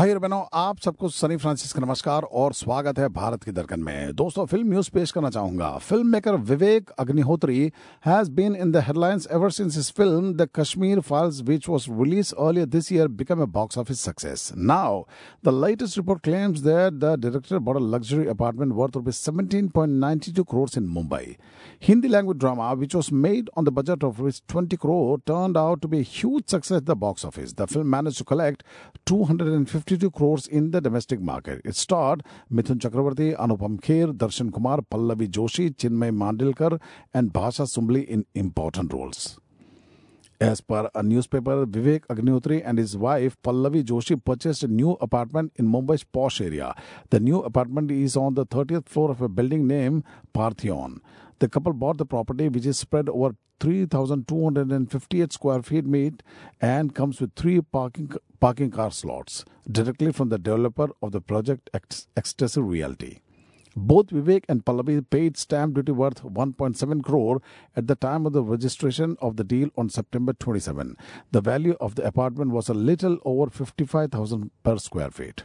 भाई और बहनों, आप सबको सनी फ्रांसिस का नमस्कार और स्वागत है भारत की दर्कन में। दोस्तों, फ़िल्म न्यूज़ पेश करना चाहूँगा। Film maker Vivek Agnihotri has been in the headlines ever since his film the Kashmir files which was released earlier this year become a box office success now the latest report claims that the director bought luxury apartment worth rupees seventeen point ninety two crores in Mumbai Hindi language drama which was made on the budget of rupees twenty crore turn out to be huge success the box office the film manage to collect two hundred and fifty 52 crores in the domestic market. It starred Mithun Chakravarti, Anupam Kher, Darshan Kumar, Pallavi Joshi, Chinmay Mandlekar, and Bhasha Sumbli in important roles. As per a newspaper, Vivek Agnihotri and his wife Pallavi Joshi purchased a new apartment in Mumbai's posh area. The new apartment is on the 30th floor of a building named Parthenon. The couple bought the property, which is spread over 3,258 square feet meet and comes with three parking parking car slots directly from the developer of the project Ecstasy Realty. Both Vivek and Pallavi paid stamp duty worth 1.7 crore at the time of the registration of the deal on September 27. The value of the apartment was a little over 55,000 per square feet.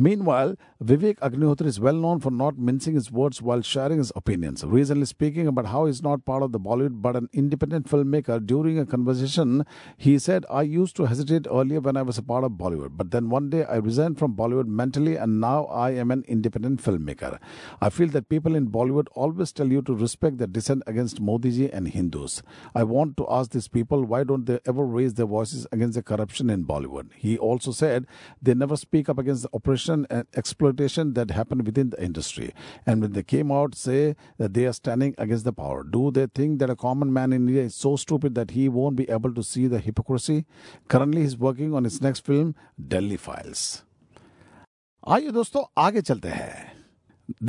Meanwhile, Vivek Agnihotri is well known for not mincing his words while sharing his opinions. Recently speaking about how he's not part of the Bollywood but an independent filmmaker, during a conversation, he said, I used to hesitate earlier when I was a part of Bollywood, but then one day I resigned from Bollywood mentally and now I am an independent filmmaker. I feel that people in Bollywood always tell you to respect their dissent against Modiji and Hindus. I want to ask these people, why don't they ever raise their voices against the corruption in Bollywood? He also said they never speak up against the oppression and exploitation that happened within the industry. And when they came out, say that they are standing against the power, do they think that a common man in India is so stupid that he won't be able to see the hypocrisy? Currently, he's working on his next film, Delhi Files. आइए दोस्तों आगे चलते हैं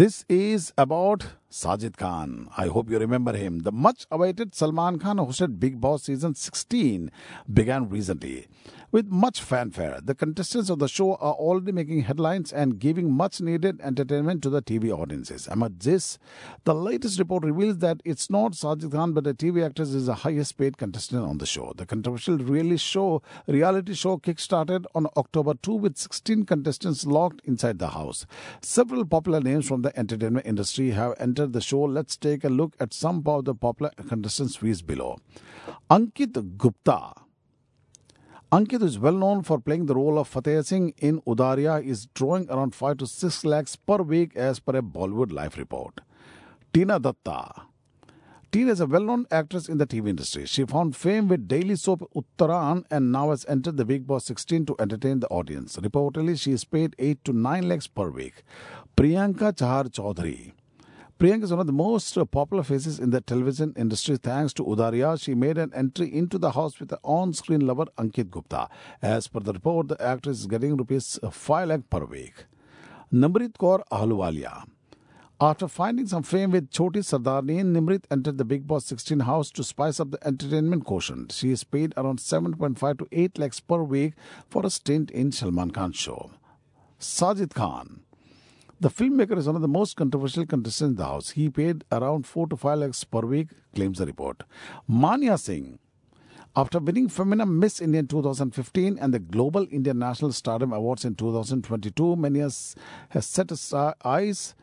This is about Sajid Khan. I hope you remember him. The much awaited Salman Khan hosted Bigg Boss season 16 began recently. With much fanfare, the contestants of the show are already making headlines and giving much needed entertainment to the TV audiences. Amid this, the latest report reveals that it's not Sajid Khan but a TV actress is the highest paid contestant on the show. The controversial really show reality show kick-started on October 2 with 16 contestants locked inside the house. Several popular names from the entertainment industry have entered the show. Let's take a look at some of the popular contestants fees below. Ankit Gupta Ankit is well known for playing the role of Fateh Singh in Udaariyaan is drawing around 5 to 6 lakhs per week as per a Bollywood Life report. Tina Datta Tina is a well-known actress in the TV industry. She found fame with daily soap Uttaran and now has entered the Bigg Boss 16 to entertain the audience. Reportedly, she is paid 8 to 9 lakhs per week. Priyanka Chahar Chaudhary Priyanka is one of the most uh, popular faces in the television industry. Thanks to Udaariyaan, she made an entry into the house with the on-screen lover Ankit Gupta. As per the report, the actress is getting rupees uh, 5 lakh per week. Nimrit Kaur Ahluwalia. After finding some fame with Choti Sardarni, Nimrit entered the Bigg Boss 16 house to spice up the entertainment quotient. She is paid around 7.5 to 8 lakhs per week for a stint in Salman Khan's show. Sajid Khan. The filmmaker is one of the most controversial contestants in the house. He paid around 4 to 5 lakhs per week, claims the report. Manya Singh. After winning Femina Miss India 2015 and the Global Indian National Stardom Awards in 2022, Manya has set his eyes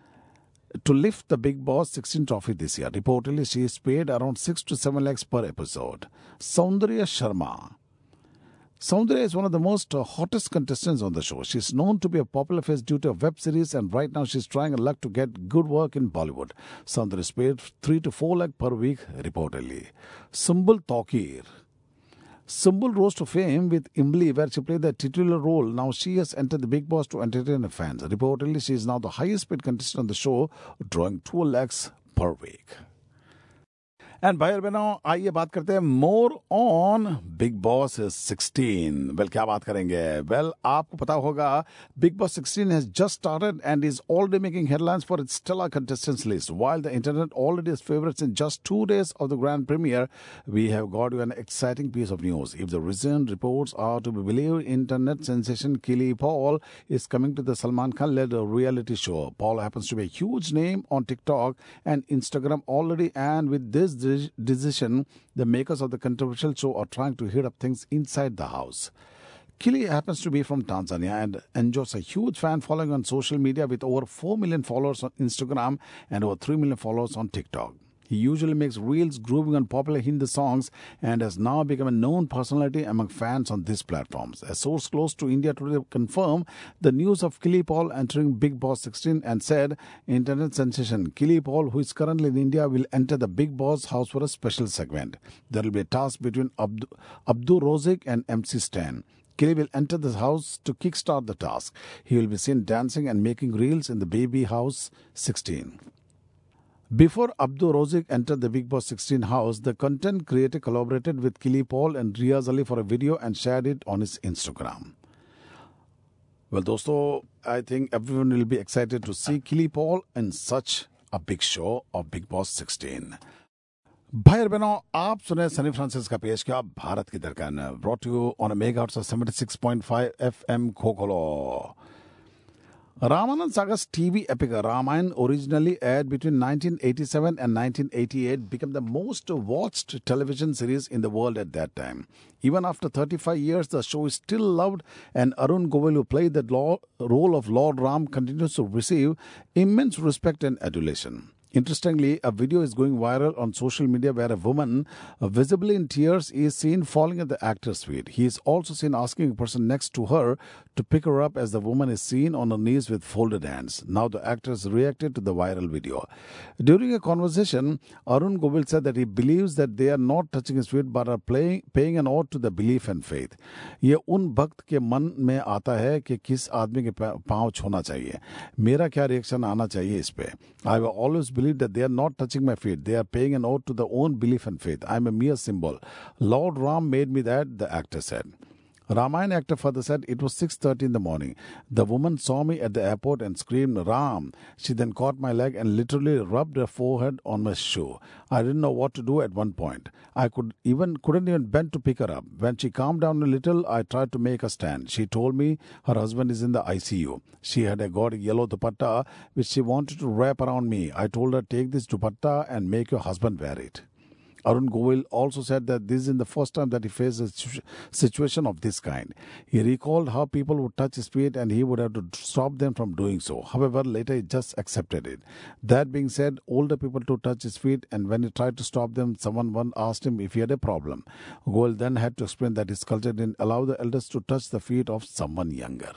to lift the Bigg Boss 16 trophy this year. Reportedly, she is paid around 6 to 7 lakhs per episode. Saundarya Sharma. Saundra is one of the most uh, hottest contestants on the show. She's known to be a popular face due to a web series, and right now she's trying her luck to get good work in Bollywood. Saundra is paid three to four lakh per week, reportedly. Sumbul Touqeer. Sumbul rose to fame with Imli, where she played the titular role. Now she has entered the Bigg Boss to entertain her fans. Reportedly, she is now the highest paid contestant on the show, drawing two lakhs per week. And भाई बहनों आइए बात करते हैं more on Bigg Boss 16 well क्या बात करेंगे well well, आपको पता होगा Bigg Boss 16 has just started and is already making headlines for it's stellar contestants list while the internet already has favorites in just two days of the grand premiere we have got you an exciting piece of news if the recent reports are to be believed internet sensation Kili Paul is coming to the Salman Khan led reality show Paul happens to be a huge name on TikTok and Instagram already and with this decision, the makers of the controversial show are trying to heat up things inside the house. Kili happens to be from Tanzania and enjoys a huge fan following on social media with over 4 million followers on Instagram and over 3 million followers on TikTok. He usually makes reels grooving on popular Hindi songs and has now become a known personality among fans on these platforms. A source close to India today confirmed the news of Kili Paul entering Bigg Boss 16 and said internet sensation Kili Paul, who is currently in India, will enter the Bigg Boss house for a special segment. There will be a task between Abdu, Abdu Rozik and MC Stan. Kili will enter the house to kickstart the task. He will be seen dancing and making reels in the Baby House 16. Before Abdul Rozik entered the Bigg Boss 16 house, the content creator collaborated with Kili Paul and Ria Ali for a video and shared it on his Instagram. Well, dosto, I think everyone will be excited to see Kili Paul in such a big show of Bigg Boss 16. भाई और बहनों आप सुने Sunny Francis का पेश किया भारत की Darkan brought you on mega 76.5 FM, खोखलो Ramanand Sagar's TV epic Ramayan, originally aired between 1987 and 1988, became the most watched television series in the world at that time. Even after 35 years, the show is still loved, and Arun Govil, who played the role of Lord Ram, continues to receive immense respect and adulation. Interestingly, a video is going viral on social media where a woman, uh, visibly in tears, is seen falling at the actor's feet. He is also seen asking a person next to her to pick her up as the woman is seen on her knees with folded hands. Now the actors reacted to the viral video. During a conversation, Arun Govil said that he believes that they are not touching his feet but are playing, paying an ode to the belief and faith. ये उन भक्त के मन में आता है कि किस आदमी के पांव छूना चाहिए मेरा क्या रिएक्शन आना चाहिए इस पे I always believe that they are not touching my feet. They are paying an ode to their own belief and faith. I am a mere symbol. Lord Ram made me that, the actor said. Ramayana actor further said it was 6.30 in the morning. The woman saw me at the airport and screamed, Ram. She then caught my leg and literally rubbed her forehead on my shoe. I didn't know what to do at one point. I could even couldn't even bend to pick her up. When she calmed down a little, I tried to make her stand. She told me her husband is in the ICU. She had a got yellow dupatta which she wanted to wrap around me. I told her, take this dupatta and make your husband wear it. Arun Govil also said that this is the first time that he faced a situation of this kind. He recalled how people would touch his feet and he would have to stop them from doing so. However, later he just accepted it. That being said, older people to touch his feet and when he tried to stop them, someone once asked him if he had a problem. Govil then had to explain that his culture didn't allow the elders to touch the feet of someone younger.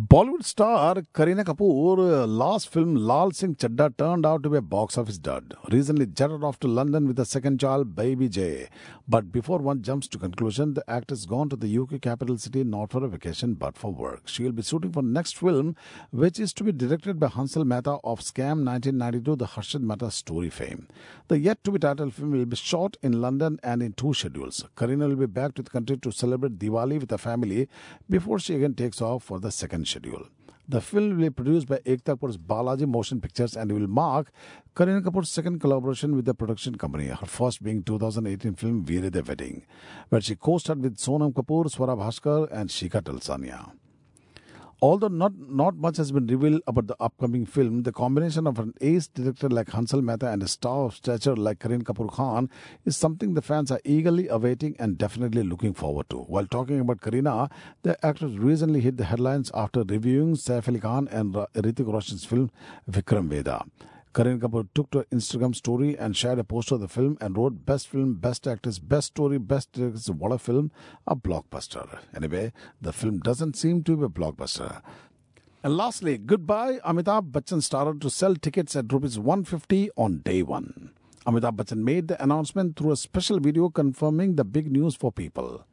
Bollywood star Kareena Kapoor last film Lal Singh Chaddha turned out to be a box office dud. Recently jetted off to London with a second child, Baby Jeh. But before one jumps to conclusion, the actress gone to the UK capital city not for a vacation but for work. She will be shooting for next film, which is to be directed by Hansal Mehta of Scam 1992, the Harshad Mehta story fame. The yet to be titled film will be shot in London and in two schedules. Kareena will be back to the country to celebrate Diwali with her family before she again takes off for the second schedule. The film will be produced by Ekta Kapoor's Balaji Motion Pictures and will mark Kareena Kapoor's second collaboration with the production company, her first being 2018 film Veere Wedding, where she co-starred with Sonam Kapoor, Swara Bhaskar and Shikha Talsania. Although not, not much has been revealed about the upcoming film, the combination of an ace director like Hansal Mehta and a star of stature like Kareena Kapoor Khan is something the fans are eagerly awaiting and definitely looking forward to. While talking about Kareena, the actress recently hit the headlines after reviewing Saif Ali Khan and Hrithik Roshan's film Vikram Vedha. Kareena Kapoor took to Instagram story and shared a poster of the film and wrote Best Film, Best Actress, Best Story, Best Director, what a film, a blockbuster. Anyway, the film doesn't seem to be a blockbuster. And lastly, goodbye, Amitabh Bachchan started to sell tickets at rupees 150 on day one. Amitabh Bachchan made the announcement through a special video confirming the big news for people.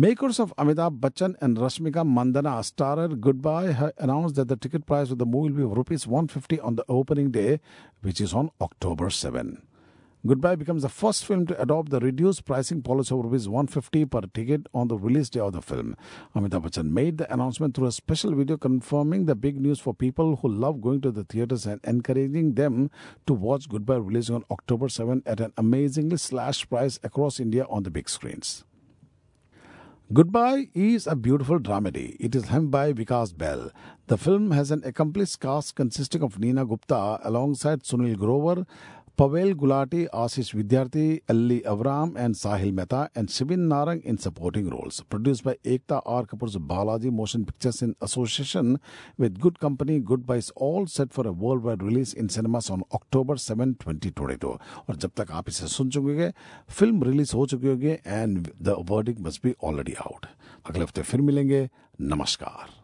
Makers of Amitabh Bachchan and Rashmika Mandanna starrer Goodbye have announced that the ticket price of the movie will be rupees 150 on the opening day, which is on October 7. Goodbye becomes the first film to adopt the reduced pricing policy of rupees 150 per ticket on the release day of the film. Amitabh Bachchan made the announcement through a special video confirming the big news for people who love going to the theaters and encouraging them to watch Goodbye releasing on October 7 at an amazingly slashed price across India on the big screens. Goodbye is a beautiful dramedy. It is helmed by Vikas Bahl. The film has an accomplished cast consisting of Neena Gupta alongside Sunil Grover, Pavel Gulati, Ashish Vidyarthi, Ellie Avram, and Sahil Mehta, and Shivin Narang in supporting roles. Produced by Ekta R. Kapoor's Balaji Motion Pictures in association with Good Company, Goodbyes, all set for a worldwide release in cinemas on October 7, 2022. और जब तक आप इसे सुन चुके film release हो चुकी होगी and the wording must be already out अगले हफ़्ते फिर मिलेंगे नमस्कार